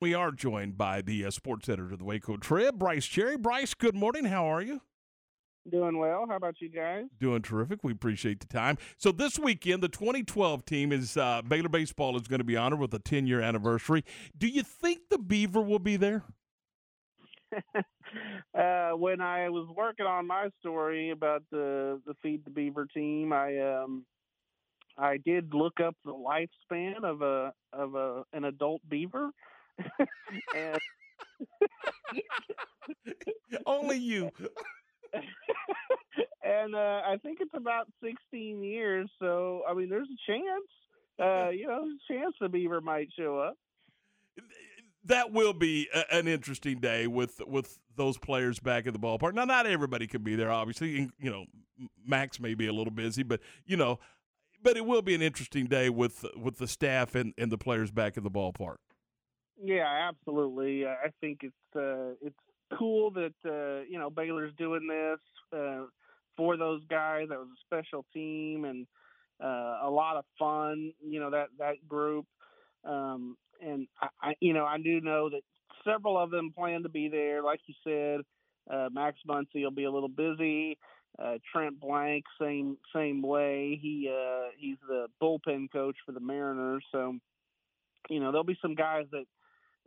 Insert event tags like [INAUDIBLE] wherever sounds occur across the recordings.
We are joined by the uh, sports editor of the Waco Trib, Brice Cherry. Brice, good morning. How are you? Doing well. How about you guys? Doing terrific. We appreciate the time. So this weekend, the 2012 team is uh, Baylor baseball is going to be honored with a 10 year anniversary. Do you think the Beaver will be there? [LAUGHS] uh, when I was working on my story about the the Feed the Beaver team, I um I did look up the lifespan of a of a an adult beaver, [LAUGHS] and [LAUGHS] only you. [LAUGHS] and uh, I think it's about 16 years. So I mean, there's a chance. Uh, you know, there's a chance the beaver might show up. That will be a, an interesting day with with those players back at the ballpark. Now, not everybody can be there, obviously. You know, Max may be a little busy, but you know, but it will be an interesting day with with the staff and, and the players back in the ballpark. Yeah, absolutely. Uh, I think it's uh, it's cool that uh, you know Baylor's doing this uh, for those guys. That was a special team and uh, a lot of fun. You know that that group, um, and I, I, you know I do know that several of them plan to be there. Like you said, uh, Max Muncy will be a little busy. Uh, Trent Blank, same same way. He uh, he's the bullpen coach for the Mariners, so you know there'll be some guys that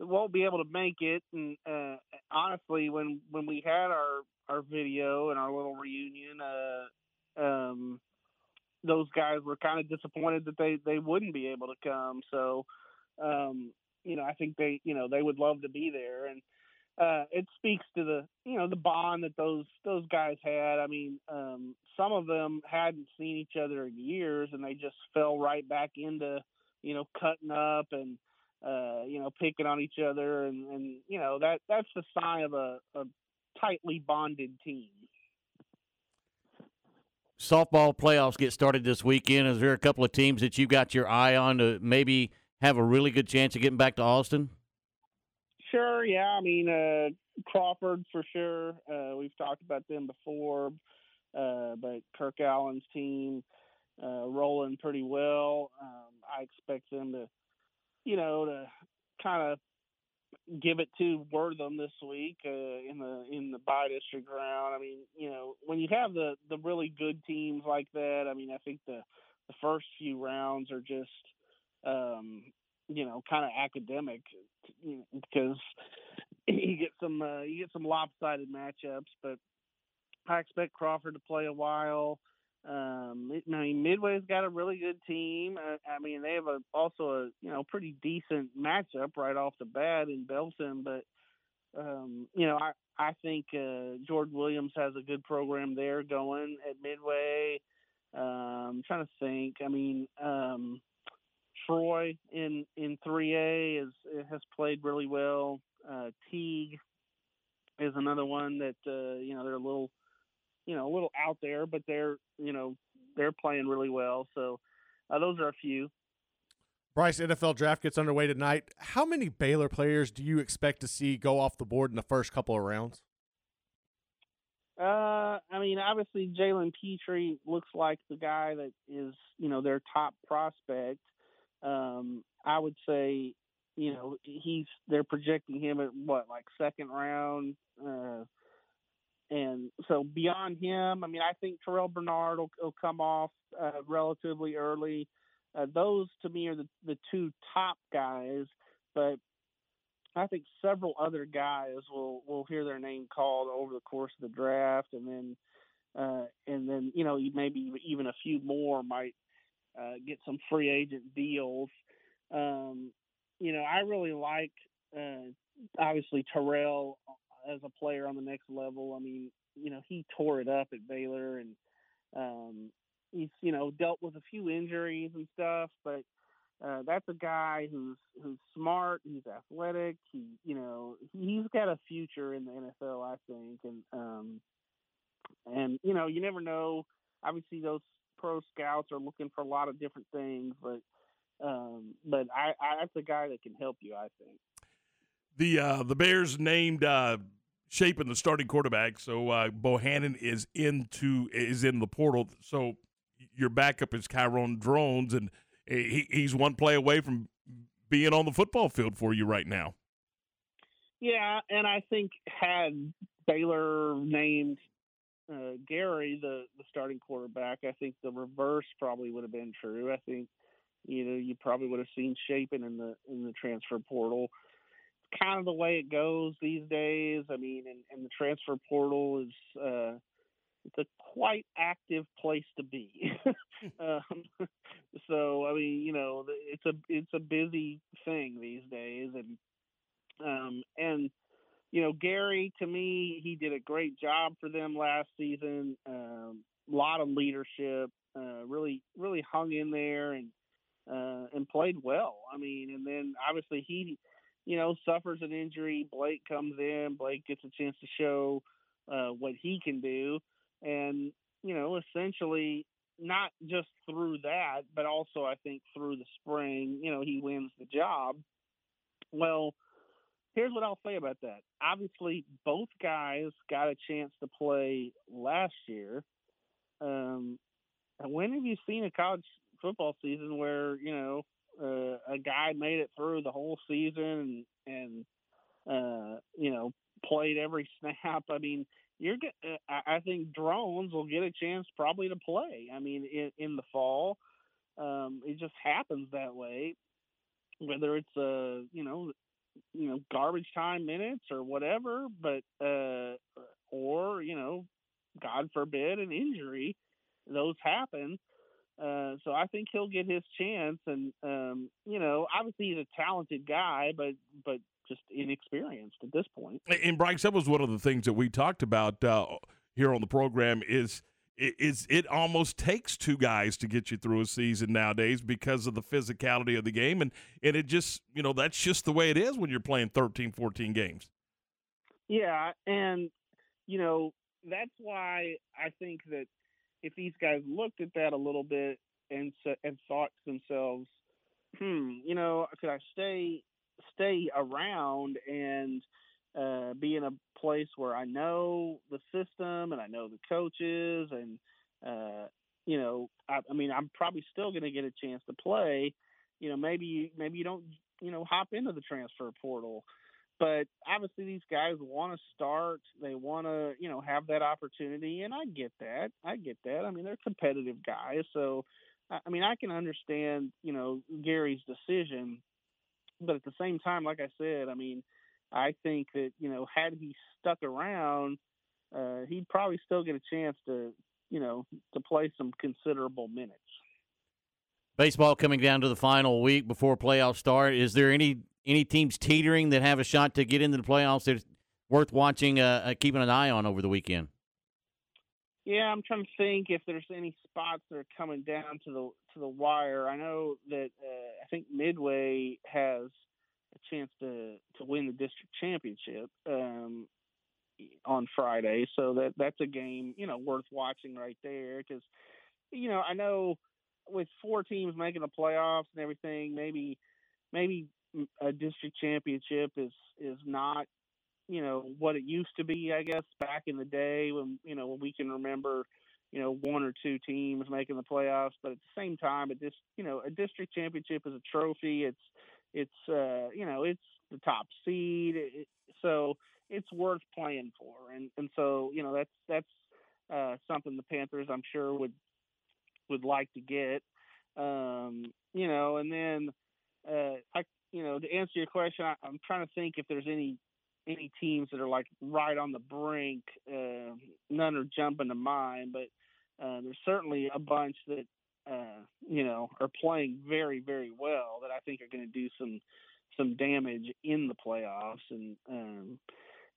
won't be able to make it. And uh, honestly, when when we had our our video and our little reunion, uh, um, those guys were kind of disappointed that they they wouldn't be able to come. So, um, you know, I think they you know they would love to be there, and uh, it speaks to the you know the bond that those those guys had. I mean, um, some of them hadn't seen each other in years, and they just fell right back into you know cutting up and uh, you know, picking on each other, and, and you know that that's the sign of a, a tightly bonded team. Softball playoffs get started this weekend. Is there a couple of teams that you've got your eye on to maybe have a really good chance of getting back to Austin? Sure, yeah. I mean, uh, Crawford for sure. Uh, we've talked about them before, uh, but Kirk Allen's team uh, rolling pretty well. Um, I expect them to you know, to kind of give it to Wortham this week uh, in the in the bi district round. I mean, you know, when you have the the really good teams like that, I mean, I think the the first few rounds are just um, you know kind of academic because [LAUGHS] you get some uh, you get some lopsided matchups, but I expect Crawford to play a while. Um, I mean, Midway's got a really good team. Uh, I mean, they have a also a you know pretty decent matchup right off the bat in Belton, but um, you know, I I think uh, George Williams has a good program there going at Midway. Um, I'm trying to think. I mean, um, Troy in in 3A is has played really well. Uh, Teague is another one that uh, you know they're a little you know a little out there, but they're you know they're playing really well. So uh, those are a few. Brice, NFL draft gets underway tonight. How many Baylor players do you expect to see go off the board in the first couple of rounds? Uh, I mean, obviously Jalen Pitre looks like the guy that is, you know, their top prospect. Um, I would say, you know, he's they're projecting him at what, like second round. Uh, and so beyond him, I mean, I think Terrell Bernard will, will come off uh, relatively early. Uh, those to me are the, the two top guys, but I think several other guys will will hear their name called over the course of the draft, and then uh, and then you know maybe even a few more might uh, get some free agent deals. Um, you know, I really like uh, obviously Terrell as a player on the next level. I mean, you know, he tore it up at Baylor and um, he's, you know, dealt with a few injuries and stuff, but uh, that's a guy who's who's smart, he's athletic, he you know, he's got a future in the NFL, I think. And um and you know, you never know. Obviously those pro scouts are looking for a lot of different things, but um but I, I that's a guy that can help you, I think the uh, the Bears named uh, Shapen the starting quarterback. So uh, Bohanon is into is in the portal. So your backup is Kyron Drones, and he, he's one play away from being on the football field for you right now. Yeah, and I think had Baylor named uh, Gary the the starting quarterback, I think the reverse probably would have been true. I think you know you probably would have seen Shapen in the in the transfer portal. Kind of the way it goes these days. I mean, and, and the transfer portal is uh, it's a quite active place to be. [LAUGHS] um, so I mean, you know, it's a it's a busy thing these days, and um, and you know, Gary to me, he did a great job for them last season. A um, lot of leadership, uh, really really hung in there and uh, and played well. I mean, and then obviously he, you know, suffers an injury. Blake comes in. Blake gets a chance to show uh, what he can do and you know essentially not just through that but also i think through the spring you know he wins the job well here's what i'll say about that obviously both guys got a chance to play last year um when have you seen a college football season where you know uh, a guy made it through the whole season and, and uh, you know played every [LAUGHS] snap. I mean, you're uh, I think drones will get a chance probably to play. I mean, in, in the fall, um, it just happens that way. Whether it's a uh, you know you know garbage time minutes or whatever, but uh, or you know, God forbid an injury, those happen. Uh, so I think he'll get his chance, and um, you know, obviously he's a talented guy, but but just inexperienced at this point. And Brice, that was one of the things that we talked about uh, here on the program. Is is it almost takes two guys to get you through a season nowadays because of the physicality of the game and and it just you know that's just the way it is when you're playing 13 14 games yeah and you know that's why i think that if these guys looked at that a little bit and and thought to themselves hmm you know could i stay stay around and uh, be in a place where I know the system and I know the coaches and uh, you know I, I mean I'm probably still going to get a chance to play. You know maybe maybe you don't you know hop into the transfer portal, but obviously these guys want to start. They want to you know have that opportunity, and I get that. I get that. I mean they're competitive guys, so I mean I can understand you know Gary's decision but at the same time, like I said, I mean, I think that you know, had he stuck around, uh, he'd probably still get a chance to, you know, to play some considerable minutes. Baseball coming down to the final week before playoffs start. Is there any any teams teetering that have a shot to get into the playoffs that's worth watching, uh, uh, keeping an eye on over the weekend? Yeah, I'm trying to think if there's any spots that are coming down to the to the wire. I know that uh, I think Midway has a chance to to win the district championship um, on Friday, so that that's a game you know worth watching right there because you know I know with four teams making the playoffs and everything, maybe maybe a district championship is is not you know what it used to be i guess back in the day when you know when we can remember you know one or two teams making the playoffs. But at the same time it just you know a district championship is a trophy. It's it's uh you know it's the top seed. It, so it's worth playing for. And and so you know that's that's uh something the panthers i'm sure would would like to get. Um you know and then uh i you know to answer your question I, i'm trying to think if there's any any teams that are like right on the brink. Uh, none are jumping to mind, but uh, there's certainly a bunch that uh, you know are playing very very well that I think are going to do some some damage in the playoffs. And um,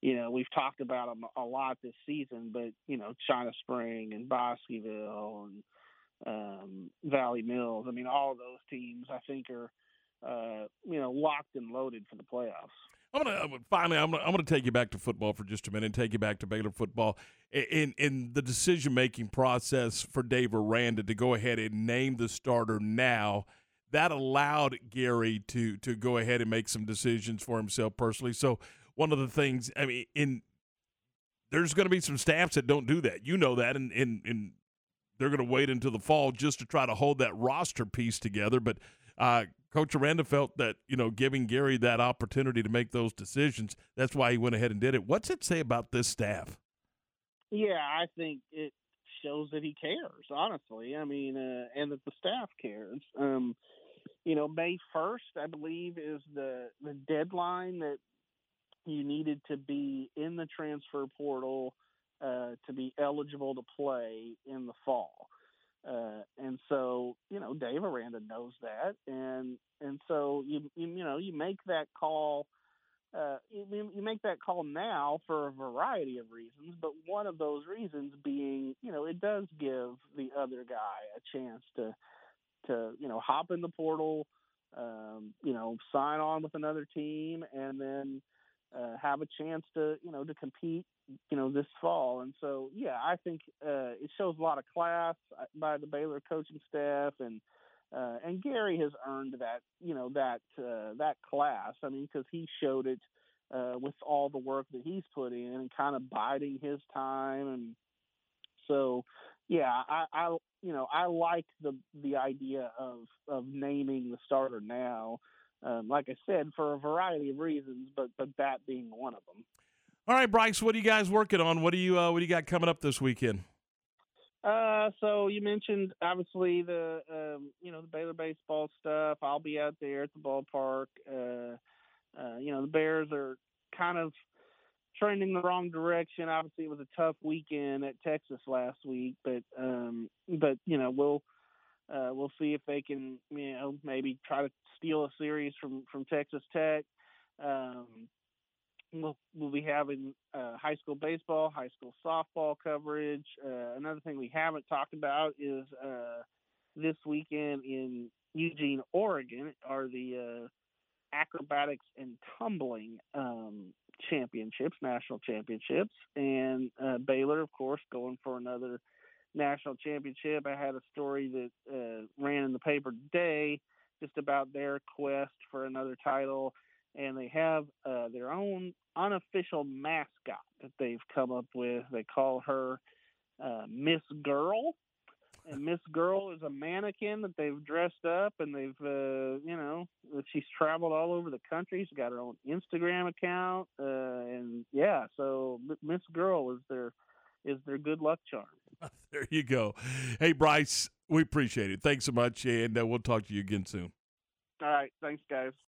you know we've talked about them a lot this season, but you know China Spring and Bosqueville and um, Valley Mills. I mean all of those teams I think are uh, you know locked and loaded for the playoffs. I'm gonna finally. I'm gonna, I'm gonna take you back to football for just a minute. and Take you back to Baylor football in in the decision making process for Dave Aranda to go ahead and name the starter now. That allowed Gary to to go ahead and make some decisions for himself personally. So one of the things, I mean, in there's going to be some staffs that don't do that. You know that, and and, and they're going to wait until the fall just to try to hold that roster piece together. But Uh, Coach Aranda felt that you know giving Gary that opportunity to make those decisions. That's why he went ahead and did it. What's it say about this staff? Yeah, I think it shows that he cares. Honestly, I mean, uh, and that the staff cares. Um, you know, May first, I believe, is the the deadline that you needed to be in the transfer portal uh, to be eligible to play in the fall. Uh, and so, you know, Dave Aranda knows that, and and so you you, you know you make that call. Uh, you, you make that call now for a variety of reasons, but one of those reasons being, you know, it does give the other guy a chance to to you know hop in the portal, um, you know, sign on with another team, and then uh, have a chance to you know to compete you know this fall. And so yeah, I think uh, it shows a lot of class uh, by the Baylor coaching staff and. Uh, and Gary has earned that, you know, that uh, that class. I mean, because he showed it uh, with all the work that he's put in and kind of biding his time. And so, yeah, I, I, you know, I like the the idea of of naming the starter now um, like I said, for a variety of reasons, but but that being one of them. All right, Brice, what are you guys working on? What do you uh, what do you got coming up this weekend? Uh, so you mentioned obviously the um, you know the Baylor baseball stuff. I'll be out there at the ballpark. Uh, uh, you know the Bears are kind of trending the wrong direction. Obviously, it was a tough weekend at Texas last week, but um, but you know we'll uh, we'll see if they can, you know, maybe try to steal a series from from Texas Tech. Um, we'll we'll be having uh, high school baseball, high school softball coverage. Uh, another thing we haven't talked about is uh, this weekend in Eugene, Oregon, are the uh, acrobatics and tumbling um, championships, national championships, and uh, Baylor, of course, going for another national championship. I had a story that uh, ran in the paper today just about their quest for another title, and they have uh, their own unofficial mascot that they've come up with. They call her uh, Miss Girl. And Miss Girl is a mannequin that they've dressed up, and they've, uh, you know, she's traveled all over the country. She's got her own Instagram account, uh, and yeah, so Miss Girl is their is their good luck charm. [LAUGHS] there you go. Hey, Brice, we appreciate it. Thanks so much, and uh, we'll talk to you again soon. All right. Thanks, guys.